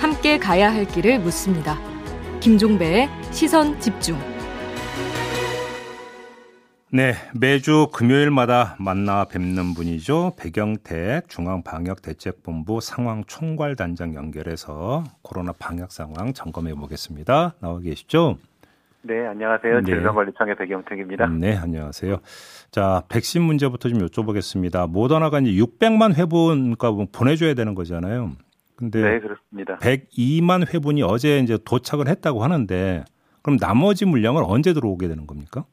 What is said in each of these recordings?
함께 가야 할 길을 묻습니다. 김종배의 시선 집중. 네, 매주 금요일마다 만나 뵙는 분이죠. 백영택 중앙방역대책본부 상황총괄단장 연결해서 코로나 방역 상황 점검해 보겠습니다. 나와 계시죠? 네, 안녕하세요. 네. 질병관리청의 백영택입니다. 네, 안녕하세요. 자, 백신 문제부터 좀 여쭤보겠습니다. 모더나가 이제 600만 회분 가 보내줘야 되는 거잖아요. 근데 네, 그렇습니다. 102만 회분이 어제 이제 도착을 했다고 하는데 그럼 나머지 물량은 언제 들어오게 되는 겁니까?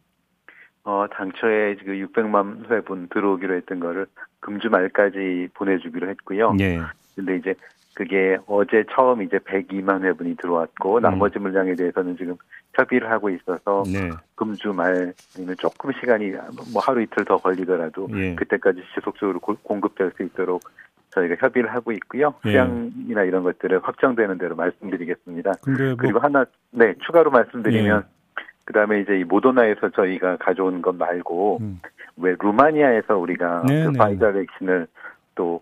어, 당초에 그 600만 회분 들어오기로 했던 거를 금주 말까지 보내주기로 했고요. 네. 근데 이제 그게 어제 처음 이제 102만 회분이 들어왔고 음. 나머지 물량에 대해서는 지금 협의를 하고 있어서 네. 금주 말 아니면 조금 시간이 뭐 하루 이틀 더 걸리더라도 예. 그때까지 지속적으로 고, 공급될 수 있도록 저희가 협의를 하고 있고요. 예. 수량이나 이런 것들을 확정되는 대로 말씀드리겠습니다. 뭐... 그리고 하나 네 추가로 말씀드리면 예. 그다음에 이제 이 모더나에서 저희가 가져온 것 말고 음. 왜 루마니아에서 우리가 네, 그 네, 파이자 네. 백신을 또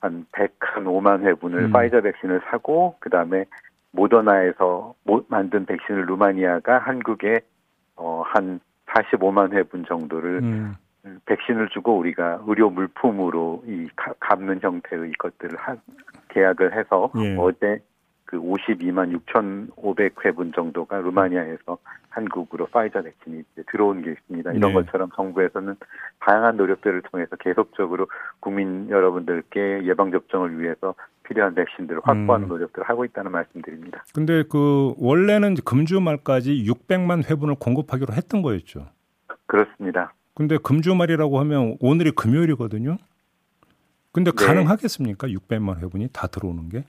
한 105만 회분을 음. 파이자 백신을 사고 그다음에 모더나에서 만든 백신을 루마니아가 한국에 어 한 45만 회분 정도를 음. 백신을 주고 우리가 의료 물품으로 이 갚는 형태의 것들을 하, 계약을 해서 예. 어제 그 52만 6,500회분 정도가 루마니아에서 한국으로 파이자 백신이 이제 들어온 게 있습니다. 이런 네. 것처럼 정부에서는 다양한 노력들을 통해서 계속적으로 국민 여러분들께 예방 접종을 위해서 필요한 백신들을 확보하는 음. 노력들을 하고 있다는 말씀드립니다. 근데 그 원래는 금주 말까지 600만 회분을 공급하기로 했던 거였죠. 그렇습니다. 근데 금주 말이라고 하면 오늘이 금요일이거든요. 근데 네. 가능하겠습니까? 600만 회분이 다 들어오는 게?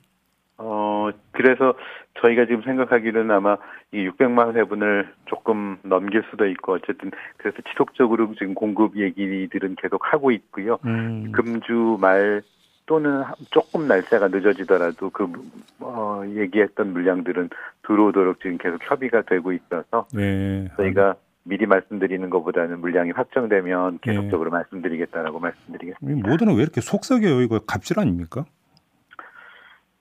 그래서 저희가 지금 생각하기로는 아마 이 600만 회분을 조금 넘길 수도 있고 어쨌든 그래서 지속적으로 지금 공급 얘기들은 계속 하고 있고요. 음. 금주 말 또는 조금 날짜가 늦어지더라도 그 어, 얘기했던 물량들은 들어오도록 지금 계속 협의가 되고 있어서 네. 저희가 미리 말씀드리는 것보다는 물량이 확정되면 계속적으로 네. 말씀드리겠다라고 말씀드리겠습니다. 모두는 왜 이렇게 속삭여요? 이거 갑질 아닙니까?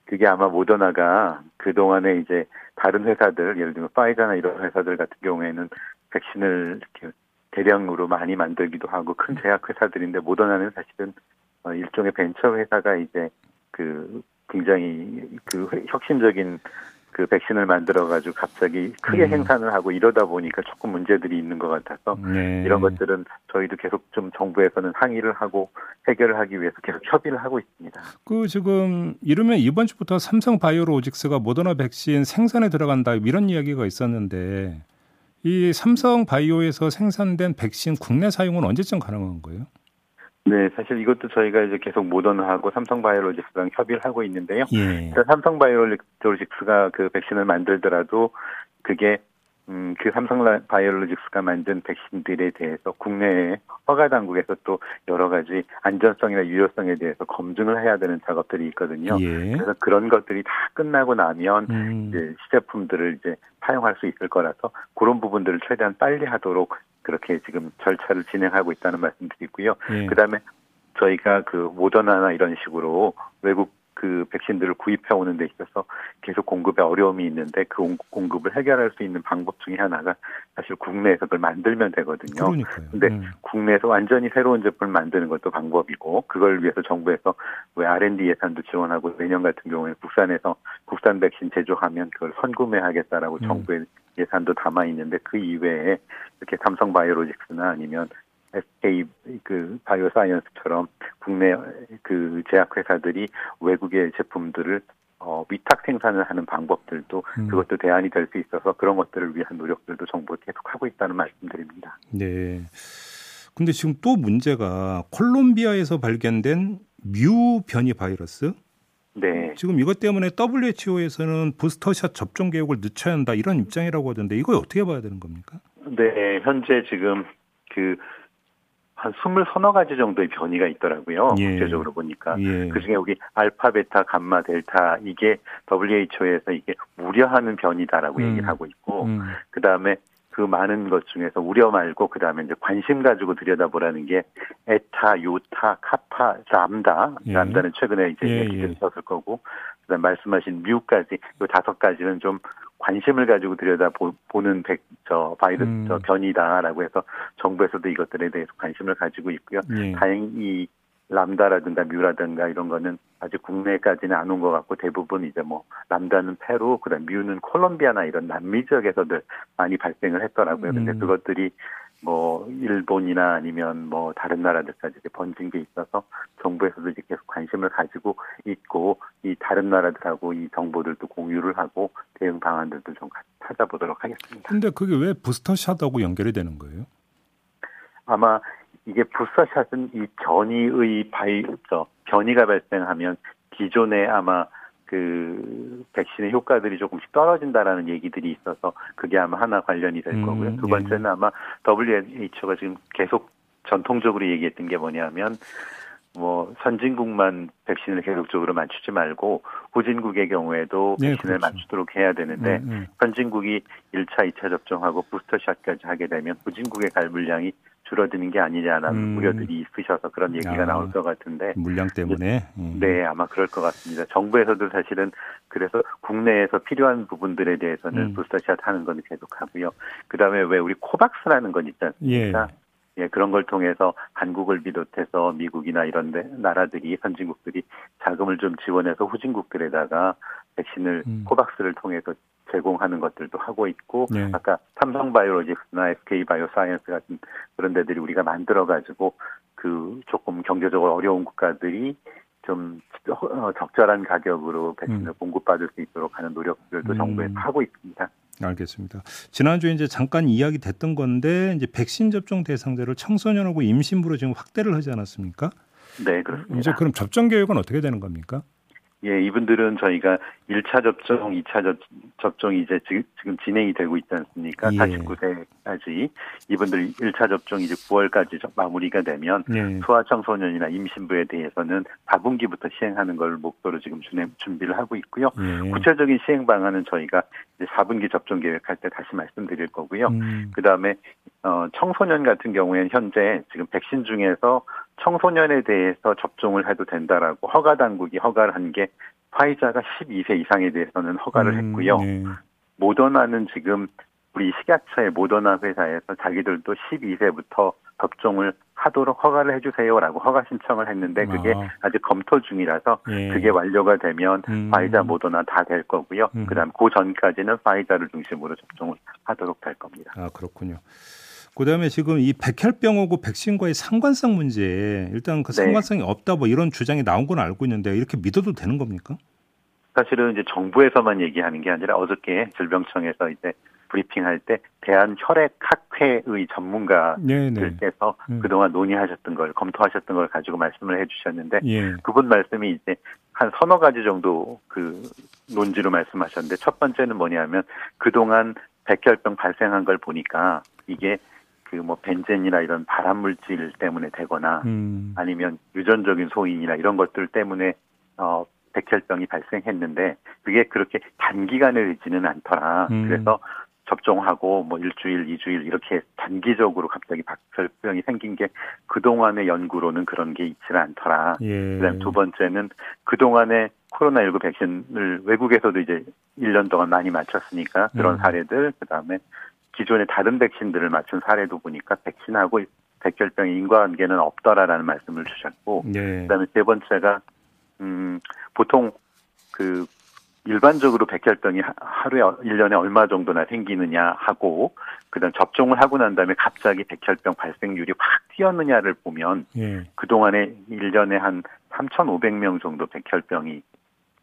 그게 아마 모더나가 그동안에 이제 다른 회사들, 예를 들면 파이자나 이런 회사들 같은 경우에는 백신을 이렇게 대량으로 많이 만들기도 하고 큰 제약 회사들인데 모더나는 사실은 어, 일종의 벤처 회사가 이제 그 굉장히 그 혁신적인 그 백신을 만들어 가지고 갑자기 크게 음. 행사를 하고 이러다 보니까 조금 문제들이 있는 것 같아서 네. 이런 것들은 저희도 계속 좀 정부에서는 항의를 하고 해결을 하기 위해서 계속 협의를 하고 있습니다. 그 지금 이러면 이번 주부터 삼성 바이오로직스가 모더나 백신 생산에 들어간다 이런 이야기가 있었는데 이 삼성 바이오에서 생산된 백신 국내 사용은 언제쯤 가능한 거예요? 네, 사실 이것도 저희가 이제 계속 모던하고 삼성바이오로직스랑 협의를 하고 있는데요. 예. 삼성바이오로직스가 그 백신을 만들더라도 그게 음, 그 삼성 바이오로직스가 만든 백신들에 대해서 국내에 허가 당국에서 또 여러 가지 안전성이나 유효성에 대해서 검증을 해야 되는 작업들이 있거든요. 예. 그래서 그런 것들이 다 끝나고 나면 음. 이제 시제품들을 이제 사용할 수 있을 거라서 그런 부분들을 최대한 빨리 하도록 그렇게 지금 절차를 진행하고 있다는 말씀드리고요. 예. 그다음에 저희가 그 모더나나 이런 식으로 외국 그 백신들을 구입해 오는 데 있어서 계속 공급에 어려움이 있는데 그 공급을 해결할 수 있는 방법 중에 하나가 사실 국내에서 그걸 만들면 되거든요. 그러니까요. 근데 음. 국내에서 완전히 새로운 제품을 만드는 것도 방법이고 그걸 위해서 정부에서 왜 R&D 예산도 지원하고 내년 같은 경우에 국산에서 국산 백신 제조하면 그걸 선구매하겠다라고 음. 정부의 예산도 담아 있는데 그 이외에 이렇게 삼성 바이오로직스나 아니면 SK 그 바이오사이언스처럼 국내 그 제약 회사들이 외국의 제품들을 어, 위탁 생산을 하는 방법들도 음. 그것도 대안이 될 수 있어서 그런 것들을 위한 노력들도 정부가 계속 하고 있다는 말씀드립니다. 네. 근데 지금 또 문제가 콜롬비아에서 발견된 뮤 변이 바이러스. 네. 지금 이것 때문에 WHO에서는 부스터샷 접종 계획을 늦춰야 한다 이런 입장이라고 하던데 이거 어떻게 봐야 되는 겁니까? 네, 현재 지금 그 한 스물 서너 가지 정도의 변이가 있더라고요. 예. 국제적으로 보니까. 예. 그 중에 여기 알파, 베타, 감마, 델타 이게 WHO에서 이게 우려하는 변이다라고 음. 얘기를 하고 있고, 음. 그 다음에 그 많은 것 중에서 우려 말고 그 다음에 이제 관심 가지고 들여다보라는 게 에타, 요타, 카파, 람다, 예. 람다는 최근에 이제 예, 얘기 들으셨을 예. 거고 그다음 말씀하신 뮤까지 이 다섯 가지는 좀 관심을 가지고 들여다 보는 백, 저 바이러스 음. 저 변이다라고 해서 정부에서도 이것들에 대해서 관심을 가지고 있고요. 예. 다행히 이 람다라든가 뮤라든가 이런 거는 아직 국내까지는 안 온 것 같고 대부분 이제 뭐 람다는 페루, 그다음 뮤는 콜롬비아나 이런 남미 지역에서들 많이 발생을 했더라고요. 근데 음. 그것들이 뭐 일본이나 아니면 뭐 다른 나라들까지 번진 게 있어서 정부에서도 이제 계속 관심을 가지고 있고 이 다른 나라들하고 이 정보들도 공유를 하고 대응 방안들도 좀 찾아보도록 하겠습니다. 근데 그게 왜 부스터샷하고 연결이 되는 거예요? 아마 이게 부스터샷은 이 변이의 바이, 저, 변이가 발생하면 기존에 아마 그 백신의 효과들이 조금씩 떨어진다라는 얘기들이 있어서 그게 아마 하나 관련이 될 음, 거고요. 두 예. 번째는 예. 아마 WHO가 지금 계속 전통적으로 얘기했던 게 뭐냐면 뭐 선진국만 백신을 계속적으로 맞추지 말고 후진국의 경우에도 네, 백신을 그렇죠. 맞추도록 해야 되는데 음, 음. 선진국이 1차, 2차 접종하고 부스터샷까지 하게 되면 후진국의 갈 물량이 줄어드는 게 아니냐는 음. 우려들이 있으셔서 그런 얘기가 아, 나올 것 같은데 물량 때문에 음. 네 아마 그럴 것 같습니다. 정부에서도 사실은 그래서 국내에서 필요한 부분들에 대해서는 음. 부스터샷 하는 건 계속하고요. 그다음에 왜 우리 코박스라는 건 있지 않습니까? 예. 예, 그런 걸 통해서 한국을 비롯해서 미국이나 이런 데 나라들이 선진국들이 자금을 좀 지원해서 후진국들에다가 백신을 음. 코박스를 통해서 제공하는 것들도 하고 있고 네. 아까 삼성바이오로직스나 SK바이오사이언스 같은 그런 데들이 우리가 만들어 가지고 그 조금 경제적으로 어려운 국가들이 좀 어, 적절한 가격으로 백신을 음. 공급받을 수 있도록 하는 노력들도 음. 정부에서 하고 있습니다. 알겠습니다. 지난주에 이제 잠깐 이야기 됐던 건데 이제 백신 접종 대상자를 청소년하고 임신부로 지금 확대를 하지 않았습니까? 네, 그렇습니다. 이제 그럼 접종 계획은 어떻게 되는 겁니까? 예, 이분들은 저희가 1차 접종, 2차 접, 종이 이제 지금, 지금 진행이 되고 있지 않습니까? 예. 49세까지. 이분들 1차 접종이 이제 9월까지 마무리가 되면 예. 소아청소년이나 임신부에 대해서는 4분기부터 시행하는 걸 목표로 지금 준비를 하고 있고요. 예. 구체적인 시행 방안은 저희가 이제 4분기 접종 계획할 때 다시 말씀드릴 거고요. 음. 그 다음에 어, 청소년 같은 경우에는 현재 지금 백신 중에서 청소년에 대해서 접종을 해도 된다라고 허가 당국이 허가를 한 게 화이자가 12세 이상에 대해서는 허가를 음, 했고요. 네. 모더나는 지금 우리 식약처의 모더나 회사에서 자기들도 12세부터 접종을 하도록 허가를 해주세요라고 허가 신청을 했는데 그게 아. 직 검토 중이라서 예. 그게 완료가 되면 음. 파이자 모더나 다 될 거고요. 음. 그다음 그 전까지는 파이자를 중심으로 접종을 하도록 될 겁니다. 아 그렇군요. 그다음에 지금 이 백혈병하고 백신과의 상관성 문제 일단 그 네. 상관성이 네. 없다 뭐 이런 주장이 나온 건 알고 있는데 이렇게 믿어도 되는 겁니까? 사실은 이제 정부에서만 얘기하는 게 아니라 어저께 질병청에서 이제 브리핑할 때 대한혈액학회의 전문가들께서 음. 그동안 논의하셨던 걸 검토하셨던 걸 가지고 말씀을 해주셨는데 예. 그분 말씀이 이제 한 서너 가지 정도 그 논지로 말씀하셨는데 첫 번째는 뭐냐면 그동안 백혈병 발생한 걸 보니까 이게 그 뭐 벤젠이나 이런 발암 물질 때문에 되거나 음. 아니면 유전적인 소인이나 이런 것들 때문에 어 백혈병이 발생했는데 그게 그렇게 단기간에 되지는 않더라. 음. 그래서 접종하고 뭐 일주일, 이주일 이렇게 단기적으로 갑자기 백혈병이 생긴 게 그동안의 연구로는 그런 게 있지는 않더라. 예. 그다음 두 번째는 그동안에 코로나19 백신을 외국에서도 이제 1년 동안 많이 맞췄으니까 그런 음. 사례들, 그 다음에 기존의 다른 백신들을 맞춘 사례도 보니까 백신하고 백혈병의 인과관계는 없더라라는 말씀을 주셨고 네. 그다음에 세 번째가 음 보통 그 일반적으로 백혈병이 하루에 1년에 얼마 정도나 생기느냐 하고 그다음 접종을 하고 난 다음에 갑자기 백혈병 발생률이 확 뛰었느냐를 보면 예. 그동안에 1년에 한 3,500명 정도 백혈병이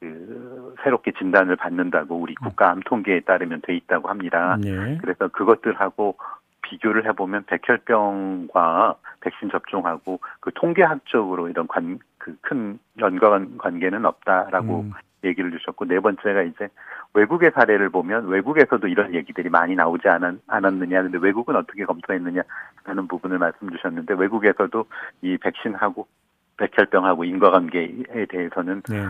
그 새롭게 진단을 받는다고 우리 국가 암 통계에 따르면 돼 있다고 합니다. 네. 그래서 그것들하고 비교를 해보면 백혈병과 백신 접종하고 그 통계학적으로 이런 관, 그 큰 연관 관계는 없다라고 음. 얘기를 주셨고 네 번째가 이제 외국의 사례를 보면 외국에서도 이런 얘기들이 많이 나오지 않았, 않았느냐 근데 외국은 어떻게 검토했느냐 하는 부분을 말씀 주셨는데 외국에서도 이 백신하고 백혈병하고 인과관계에 대해서는 네.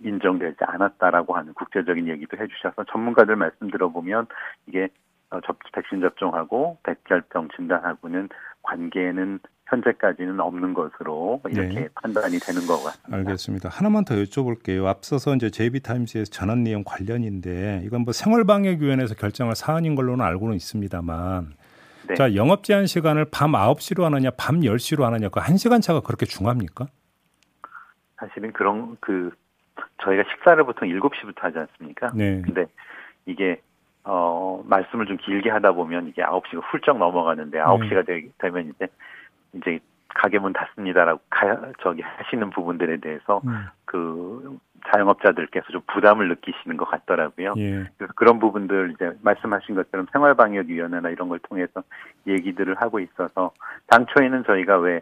인정되지 않았다라고 하는 국제적인 얘기도 해주셔서 전문가들 말씀 들어보면 이게 어, 접, 백신 접종하고 백혈병 진단하고는 관계는 현재까지는 없는 것으로 이렇게 네. 판단이 되는 것 같습니다. 알겠습니다. 하나만 더 여쭤볼게요. 앞서서 이제 JB타임스에서 전한 내용 관련인데 이건 뭐 생활방역위원회에서 결정할 사안인 걸로는 알고는 있습니다만 네. 자 영업 제한 시간을 밤 9시로 하느냐 밤 10시로 하느냐 그 1시간 차가 그렇게 중합니까? 사실은 그런 그 저희가 식사를 보통 7시부터 하지 않습니까? 네. 근데 이게 어 말씀을 좀 길게 하다 보면 이게 9시가 훌쩍 넘어가는데 9시가 되, 되면 이제 이제 가게 문 닫습니다라고 가, 저기 하시는 부분들에 대해서 음. 그 자영업자들께서 좀 부담을 느끼시는 것 같더라고요. 예. 그래서 그런 부분들 이제 말씀하신 것처럼 생활방역위원회나 이런 걸 통해서 얘기들을 하고 있어서 당초에는 저희가 왜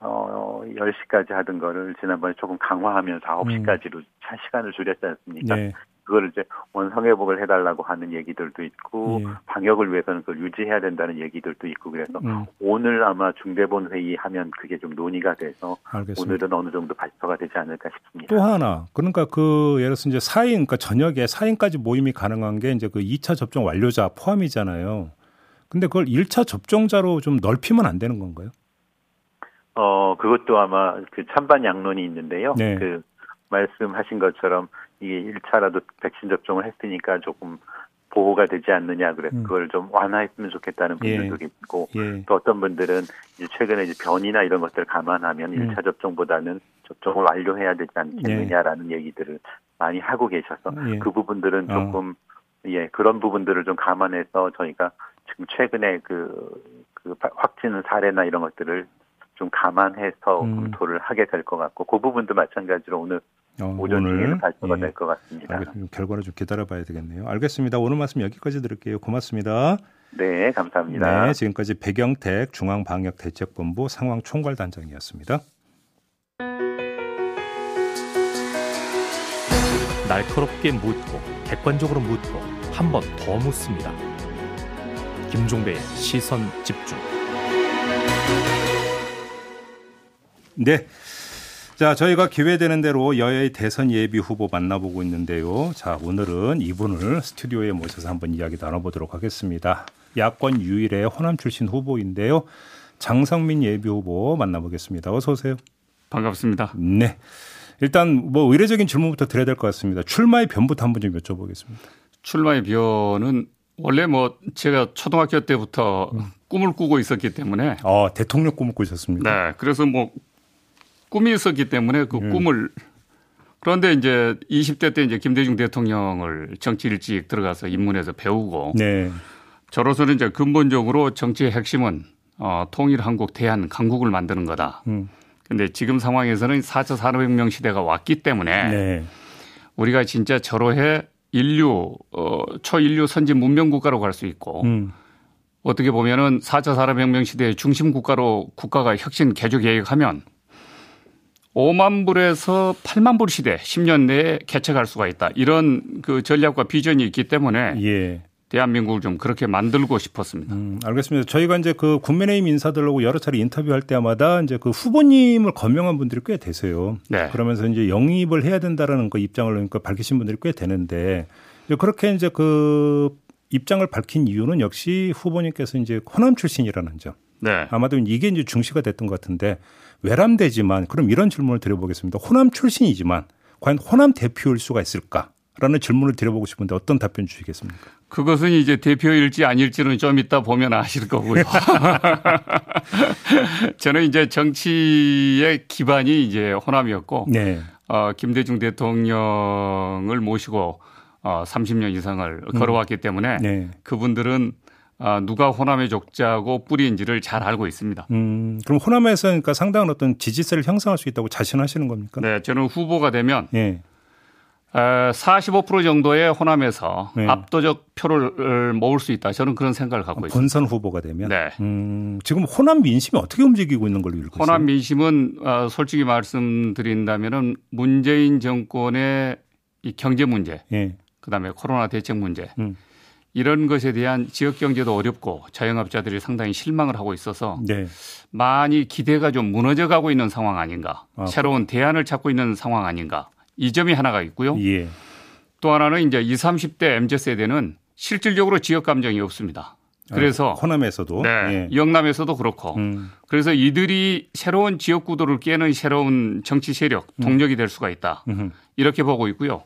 어, 10시까지 하던 거를 지난번에 조금 강화하면서 9시까지로 음. 시간을 줄였지 않습니까? 네. 그거를 이제 원상회복을 해달라고 하는 얘기들도 있고 예. 방역을 위해서는 그걸 유지해야 된다는 얘기들도 있고 그래서 음. 오늘 아마 중대본 회의 하면 그게 좀 논의가 돼서 알겠습니다. 오늘은 어느 정도 발표가 되지 않을까 싶습니다. 또 하나 그러니까 그 예를 들어서 이제 4인 그러니까 저녁에 4인까지 모임이 가능한 게 이제 그 2차 접종 완료자 포함이잖아요. 근데 그걸 1차 접종자로 좀 넓히면 안 되는 건가요? 어, 그것도 아마 그 찬반 양론이 있는데요. 네. 그 말씀하신 것처럼 이게 1차라도 백신 접종을 했으니까 조금 보호가 되지 않느냐 그래서 음. 그걸 좀 완화했으면 좋겠다는 분들도 예. 있고 예. 또 어떤 분들은 이제 최근에 이제 변이나 이런 것들을 감안하면 음. 1차 접종보다는 접종을 완료해야 되지 않겠느냐라는 예. 얘기들을 많이 하고 계셔서 예. 그 부분들은 어. 조금 어. 예 그런 부분들을 좀 감안해서 저희가 지금 최근에 그, 그 확진 사례나 이런 것들을 좀 감안해서 음. 검토를 하게 될 것 같고 그 부분도 마찬가지로 오늘 어, 오전 중에는 발표가 예. 될것 같습니다. 알겠습니다. 결과를 좀 기다려봐야 되겠네요. 알겠습니다. 오늘 말씀 여기까지 드릴게요. 고맙습니다. 네, 감사합니다. 네, 지금까지 배경택 중앙방역대책본부 상황총괄단장이었습니다. 날카롭게 묻고 객관적으로 묻고 한 번 더 묻습니다. 김종배의 시선 집중. 네. 자, 저희가 기회되는 대로 여야의 대선 예비 후보 만나보고 있는데요. 자, 오늘은 이분을 스튜디오에 모셔서 한번 이야기 나눠보도록 하겠습니다. 야권 유일의 호남 출신 후보인데요. 장성민 예비 후보 만나보겠습니다. 어서 오세요. 반갑습니다. 네. 일단 뭐 의례적인 질문부터 드려야 될 것 같습니다. 출마의 변부터 한번 좀 여쭤보겠습니다. 출마의 변은 원래 뭐 제가 초등학교 때부터 음. 꿈을 꾸고 있었기 때문에 어, 대통령 꿈을 꾸셨습니다. 네. 그래서 뭐 꿈이 있었기 때문에 그 음. 꿈을 그런데 이제 20대 때 이제 김대중 대통령을 정치 일찍 들어가서 입문해서 배우고 네. 저로서는 이제 근본적으로 정치의 핵심은 어, 통일 한국 대한 강국을 만드는 거다. 음. 근데 지금 상황에서는 4차 산업혁명 시대가 왔기 때문에 네. 우리가 진짜 저로해 인류 어, 초인류 선진 문명 국가로 갈 수 있고 음. 어떻게 보면은 4차 산업혁명 시대의 중심 국가로 국가가 혁신 개조 계획하면 5만 불에서 8만 불 시대 10년 내에 개척할 수가 있다. 이런 그 전략과 비전이 있기 때문에 예. 대한민국을 좀 그렇게 만들고 싶었습니다. 음, 알겠습니다. 저희가 이제 그 국민의힘 인사들하고 여러 차례 인터뷰할 때마다 이제 그 후보님을 거명한 분들이 꽤 되세요. 네. 그러면서 이제 영입을 해야 된다라는 그 입장을 그러니까 밝히신 분들이 꽤 되는데 그렇게 이제 그 입장을 밝힌 이유는 역시 후보님께서 이제 호남 출신이라는 점. 네. 아마도 이게 이제 중시가 됐던 것 같은데 외람되지만 그럼 이런 질문을 드려보겠습니다. 호남 출신이지만 과연 호남 대표일 수가 있을까? 라는 질문을 드려보고 싶은데 어떤 답변 주시겠습니까? 그것은 이제 대표일지 아닐지는 좀 이따 보면 아실 거고요. 저는 이제 정치의 기반이 이제 호남이었고, 네. 어, 김대중 대통령을 모시고 어, 30년 이상을 걸어왔기 때문에 네. 그분들은 아, 누가 호남의 족자고 뿌리인지를 잘 알고 있습니다. 음, 그럼 호남에서 그러니까 상당한 어떤 지지세를 형성할 수 있다고 자신하시는 겁니까? 네, 저는 후보가 되면 예. 45% 정도의 호남에서 네. 압도적 표를 모을 수 있다. 저는 그런 생각을 갖고 아, 있습니다. 본선 후보가 되면. 네. 음, 지금 호남 민심이 어떻게 움직이고 있는 걸로 읽고 있어요? 호남 민심은 어, 솔직히 말씀드린다면은 문재인 정권의 이 경제 문제, 예. 그다음에 코로나 대책 문제, 음. 이런 것에 대한 지역 경제도 어렵고 자영업자들이 상당히 실망을 하고 있어서 네. 많이 기대가 좀 무너져 가고 있는 상황 아닌가. 아, 새로운 대안을 찾고 있는 상황 아닌가. 이 점이 하나가 있고요. 예. 또 하나는 이제 20, 30대 MZ 세대는 실질적으로 지역 감정이 없습니다. 그래서 아, 호남에서도 네, 예. 영남에서도 그렇고 음. 그래서 이들이 새로운 지역 구도를 깨는 새로운 정치 세력 음. 동력이 될 수가 있다 음. 이렇게 보고 있고요.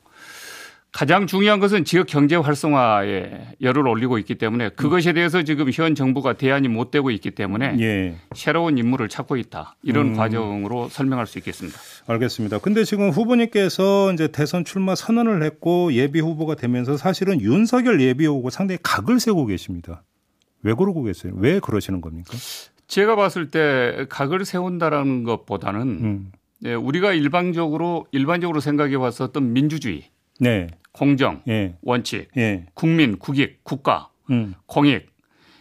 가장 중요한 것은 지역 경제 활성화에 열을 올리고 있기 때문에 그것에 대해서 지금 현 정부가 대안이 못 되고 있기 때문에 예. 새로운 인물을 찾고 있다. 이런 음. 과정으로 설명할 수 있겠습니다. 알겠습니다. 근데 지금 후보님께서 이제 대선 출마 선언을 했고 예비 후보가 되면서 사실은 윤석열 예비 후보 상당히 각을 세우고 계십니다. 왜 그러고 계세요? 왜 그러시는 겁니까? 제가 봤을 때 각을 세운다라는 것보다는 음. 예, 우리가 일반적으로 일반적으로 생각해 봤었던 민주주의 네. 공정, 예. 원칙, 예. 국민, 국익, 국가, 음. 공익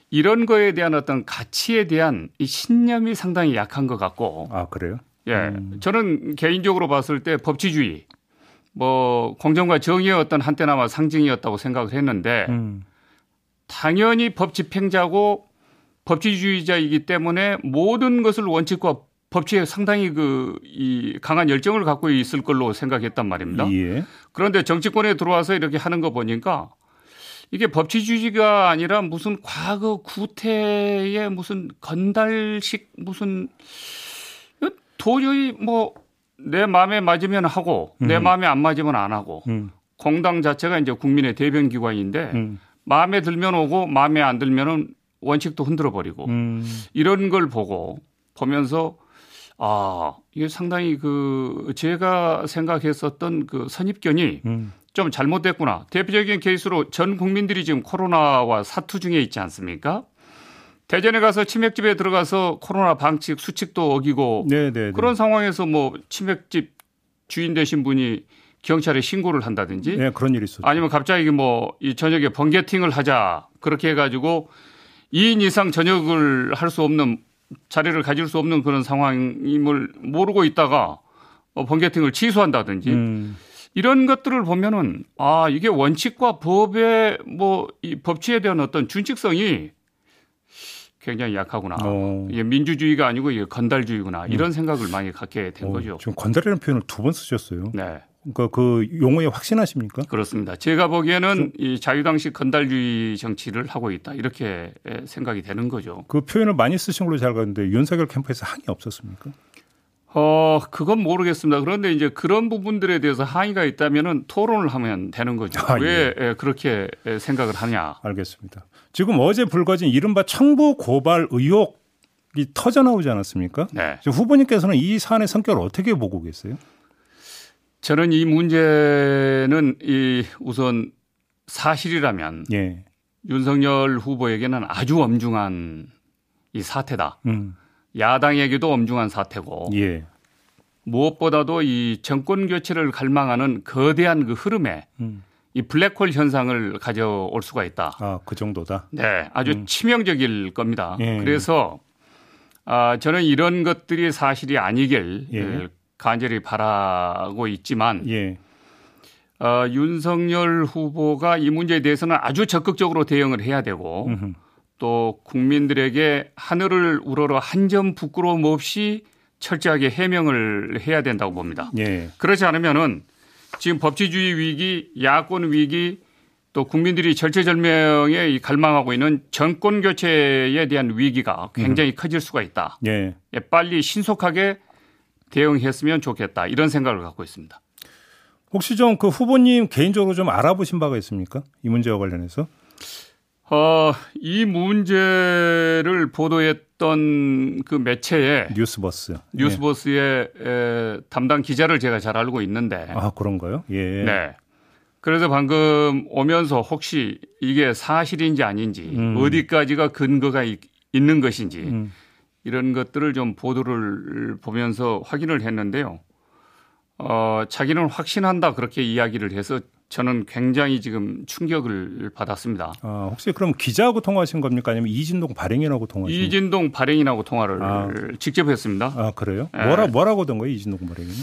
이런 거에 대한 어떤 가치에 대한 이 신념이 상당히 약한 것 같고. 아 그래요? 예, 음. 저는 개인적으로 봤을 때 법치주의, 뭐 공정과 정의의 어떤 한때나마 상징이었다고 생각을 했는데 음. 당연히 법 집행자고 법치주의자이기 때문에 모든 것을 원칙과 법치에 상당히 그 이 강한 열정을 갖고 있을 걸로 생각했단 말입니다. 예. 그런데 정치권에 들어와서 이렇게 하는 거 보니까 이게 법치주의가 아니라 무슨 과거 구태의 무슨 건달식 무슨 도저히 뭐 내 마음에 맞으면 하고 내 음. 마음에 안 맞으면 안 하고 음. 공당 자체가 이제 국민의 대변 기관인데 음. 마음에 들면 오고 마음에 안 들면은 원칙도 흔들어 버리고 음. 이런 걸 보고 보면서 아, 이게 상당히 그 제가 생각했었던 그 선입견이 음. 좀 잘못됐구나. 대표적인 케이스로 전 국민들이 지금 코로나와 사투 중에 있지 않습니까? 대전에 가서 치맥집에 들어가서 코로나 방칙 수칙도 어기고 네네네. 네, 네. 그런 상황에서 뭐 치맥집 주인 되신 분이 경찰에 신고를 한다든지 네, 그런 일이 있었죠. 아니면 갑자기 뭐 이 저녁에 번개팅을 하자 그렇게 해 가지고 2인 이상 저녁을 할 수 없는 자리를 가질 수 없는 그런 상황임을 모르고 있다가 어, 번개팅을 취소한다든지 음. 이런 것들을 보면은 아 이게 원칙과 법의 뭐 이 법치에 대한 어떤 준칙성이 굉장히 약하구나. 어. 이게 민주주의가 아니고 이게 건달주의구나. 이런 음. 생각을 많이 갖게 된 어, 거죠. 지금 건달이라는 표현을 두 번 쓰셨어요. 네. 그러니까 그 용어에 확신하십니까? 그렇습니다. 제가 보기에는 이 자유당식 건달주의 정치를 하고 있다 이렇게 생각이 되는 거죠. 그 표현을 많이 쓰신 걸로 잘 가는데 윤석열 캠프에서 항의 없었습니까? 어, 그건 모르겠습니다. 그런데 이제 그런 부분들에 대해서 항의가 있다면은 토론을 하면 되는 거죠. 아, 왜 예. 그렇게 생각을 하냐. 알겠습니다. 지금 어제 불거진 이른바 청부 고발 의혹이 터져 나오지 않았습니까? 네. 후보님께서는 이 사안의 성격을 어떻게 보고 계세요? 저는 이 문제는 이 우선 사실이라면 예. 윤석열 후보에게는 아주 엄중한 이 사태다. 음. 야당에게도 엄중한 사태고 예. 무엇보다도 이 정권 교체를 갈망하는 거대한 그 흐름에 음. 이 블랙홀 현상을 가져올 수가 있다. 아, 그 정도다. 네, 아주 음. 치명적일 겁니다. 예. 그래서 아, 저는 이런 것들이 사실이 아니길 예. 간절히 바라고 있지만 예. 어, 윤석열 후보가 이 문제에 대해서는 아주 적극적으로 대응을 해야 되고 음흠. 또 국민들에게 하늘을 우러러 한 점 부끄러움 없이 철저하게 해명을 해야 된다고 봅니다. 예. 그렇지 않으면은 지금 법치주의 위기, 야권 위기 또 국민들이 절체절명에 갈망하고 있는 정권 교체에 대한 위기가 굉장히 음. 커질 수가 있다. 예. 예 빨리 신속하게 대응했으면 좋겠다 이런 생각을 갖고 있습니다. 혹시 좀 그 후보님 개인적으로 좀 알아보신 바가 있습니까? 이 문제와 관련해서? 어, 이 문제를 보도했던 그 매체에 뉴스버스 뉴스버스의 예. 에, 담당 기자를 제가 잘 알고 있는데 아 그런가요? 예. 네. 그래서 방금 오면서 혹시 이게 사실인지 아닌지 음. 어디까지가 근거가 있, 는 것인지 음. 이런 것들을 좀 보도를 보면서 확인을 했는데요. 어, 자기는 확신한다 그렇게 이야기를 해서 저는 굉장히 지금 충격을 받았습니다. 아, 혹시 그럼 기자하고 통화하신 겁니까? 아니면 이진동 발행인하고 통화하신 이진동 발행인하고 통화를 아. 직접 했습니다. 아, 그래요? 네. 뭐라, 뭐라고 된 거예요? 이진동 발행인은?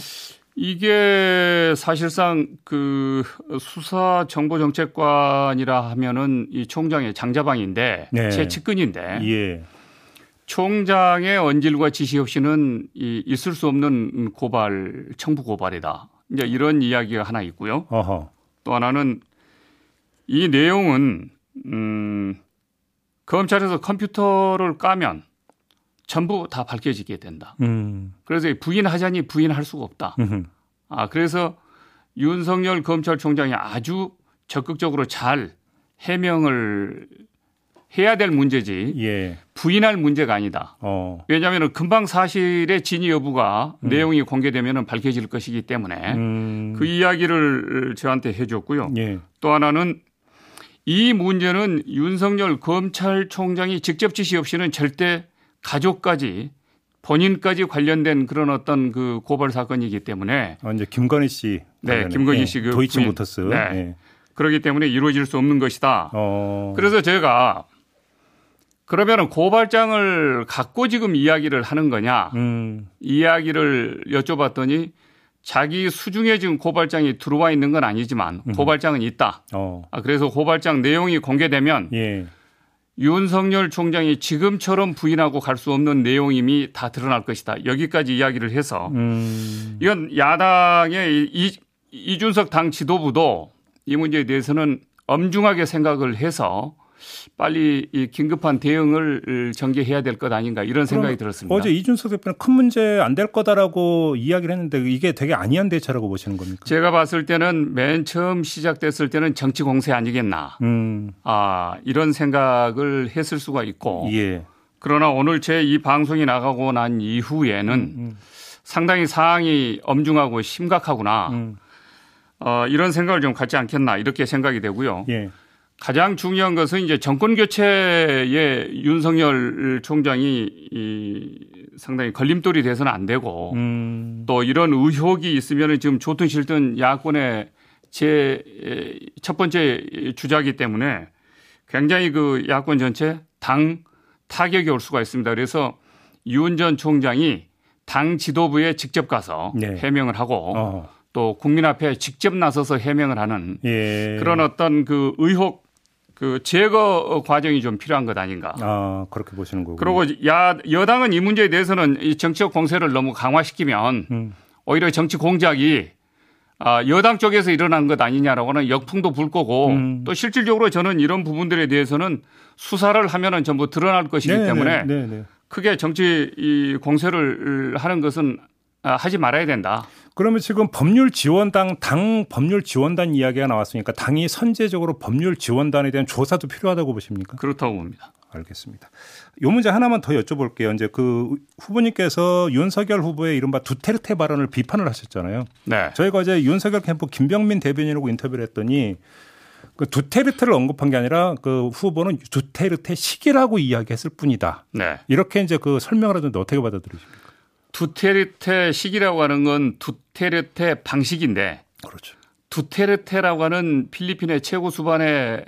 이게 사실상 그 수사 정보정책관이라 하면은 이 총장의 장자방인데 네. 제 측근인데 예. 총장의 언질과 지시 없이는 이 있을 수 없는 고발, 청부 고발이다. 이제 이런 이야기가 하나 있고요. 어허. 또 하나는 이 내용은 음, 검찰에서 컴퓨터를 까면 전부 다 밝혀지게 된다. 음. 그래서 부인하자니 부인할 수가 없다. 음흠. 아, 그래서 윤석열 검찰총장이 아주 적극적으로 잘 해명을 해야 될 문제지 예. 부인할 문제가 아니다. 어. 왜냐하면 금방 사실의 진위 여부가 음. 내용이 공개되면 밝혀질 것이기 때문에 음. 그 이야기를 저한테 해줬고요. 예. 또 하나는 이 문제는 윤석열 검찰총장이 직접 지시 없이는 절대 가족까지 본인까지 관련된 그런 어떤 그 고발 사건이기 때문에 어, 이제 김건희 씨 네, 김건희 네, 씨그 도이치 모터스 네. 네. 그렇기 때문에 이루어질 수 없는 것이다. 어. 그래서 제가 그러면 고발장을 갖고 지금 이야기를 하는 거냐 음. 이야기를 여쭤봤더니 자기 수중에 지금 고발장이 들어와 있는 건 아니지만 음. 고발장은 있다. 어. 아, 그래서 고발장 내용이 공개되면 예. 윤석열 총장이 지금처럼 부인하고 갈 수 없는 내용임이 다 드러날 것이다. 여기까지 이야기를 해서 음. 이건 야당의 이, 이준석 당 지도부도 이 문제에 대해서는 엄중하게 생각을 해서 빨리 이 긴급한 대응을 전개해야 될 것 아닌가 이런 생각이 들었습니다. 어제 이준석 대표는 큰 문제 안 될 거다라고 이야기를 했는데 이게 되게 아니한 대처라고 보시는 겁니까? 제가 봤을 때는 맨 처음 시작됐을 때는 정치 공세 아니겠나. 음. 아 이런 생각을 했을 수가 있고. 예. 그러나 오늘 제 이 방송이 나가고 난 이후에는 음, 음. 상당히 사항이 엄중하고 심각하구나. 음. 어, 이런 생각을 좀 갖지 않겠나 이렇게 생각이 되고요. 예. 가장 중요한 것은 이제 정권 교체에 윤석열 총장이 이 상당히 걸림돌이 돼서는 안 되고 음. 또 이런 의혹이 있으면 지금 좋든 싫든 야권의 제 첫 번째 주자기 때문에 굉장히 그 야권 전체 당 타격이 올 수가 있습니다. 그래서 윤 전 총장이 당 지도부에 직접 가서 네. 해명을 하고 어. 또 국민 앞에 직접 나서서 해명을 하는 예. 그런 어떤 그 의혹 그 제거 과정이 좀 필요한 것 아닌가. 아 그렇게 보시는 거고. 그리고 야 여당은 이 문제에 대해서는 이 정치적 공세를 너무 강화시키면 음. 오히려 정치 공작이 아, 여당 쪽에서 일어난 것 아니냐라고는 역풍도 불 거고 음. 또 실질적으로 저는 이런 부분들에 대해서는 수사를 하면은 전부 드러날 것이기 네네, 때문에 네네. 크게 정치 이 공세를 하는 것은 아, 하지 말아야 된다. 그러면 지금 법률 지원당 당 법률 지원단 이야기가 나왔으니까 당이 선제적으로 법률 지원단에 대한 조사도 필요하다고 보십니까? 그렇다고 봅니다. 알겠습니다. 요 문제 하나만 더 여쭤볼게요. 이제 그 후보님께서 윤석열 후보의 이른바 두테르테 발언을 비판을 하셨잖아요. 네. 저희가 어제 윤석열 캠프 김병민 대변인하고 인터뷰를 했더니 그 두테르테를 언급한 게 아니라 그 후보는 두테르테 시기라고 이야기했을 뿐이다. 네. 이렇게 이제 그 설명을 하던데 어떻게 받아들이십니까? 두테르테 시기라고 하는 건 두테르테 방식인데 그렇죠. 두테르테라고 하는 필리핀의 최고 수반의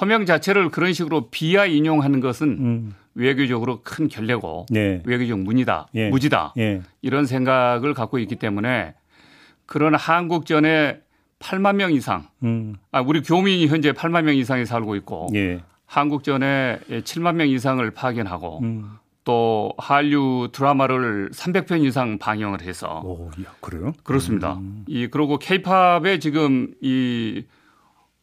허명 자체를 그런 식으로 비하 인용하는 것은 음. 외교적으로 큰 결례고 네. 외교적 문이다, 예. 무지다 예. 이런 생각을 갖고 있기 때문에 그런 한국전에 8만 명 이상, 음. 아, 우리 교민이 현재 8만 명 이상이 살고 있고 예. 한국전에 7만 명 이상을 파견하고 음. 또 한류 드라마를 300편 이상 방영을 해서 오, 야, 그래요? 그렇습니다. 음. 이 그리고 케이팝에 지금 이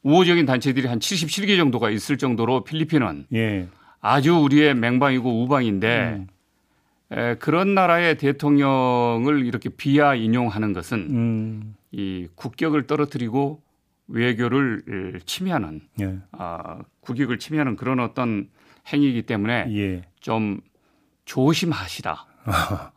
우호적인 단체들이 한 77개 정도가 있을 정도로 필리핀은 예. 아주 우리의 맹방이고 우방인데 음. 에, 그런 나라의 대통령을 이렇게 비하 인용하는 것은 음. 이 국격을 떨어뜨리고 외교를 침해하는 예. 아, 국익을 침해하는 그런 어떤 행위이기 때문에 예. 좀 조심하시라.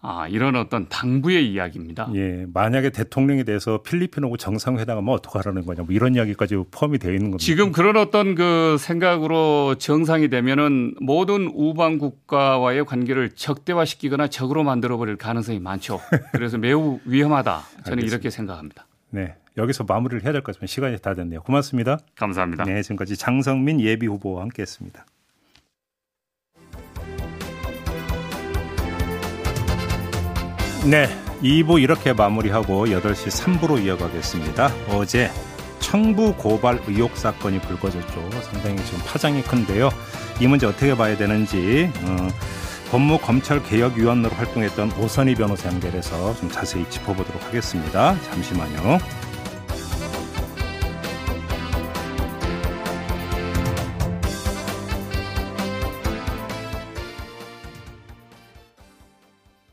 아, 이런 어떤 당부의 이야기입니다. 예. 만약에 대통령에 대해서 필리핀하고 정상회담하면 어떡하라는 거냐. 뭐 이런 이야기까지 포함이 되어 있는 겁니다. 지금 그런 어떤 그 생각으로 정상이 되면은 모든 우방 국가와의 관계를 적대화시키거나 적으로 만들어 버릴 가능성이 많죠. 그래서 매우 위험하다. 저는 이렇게 생각합니다. 네. 여기서 마무리를 해야 될 것 같지만 시간이 다 됐네요. 고맙습니다. 감사합니다. 네. 지금까지 장성민 예비 후보와 함께 했습니다. 네. 2부 이렇게 마무리하고 8시 3부로 이어가겠습니다. 어제 청부 고발 의혹 사건이 불거졌죠. 상당히 지금 파장이 큰데요. 이 문제 어떻게 봐야 되는지 어, 법무 검찰 개혁위원으로 활동했던 오선희 변호사 연결해서 좀 자세히 짚어보도록 하겠습니다. 잠시만요.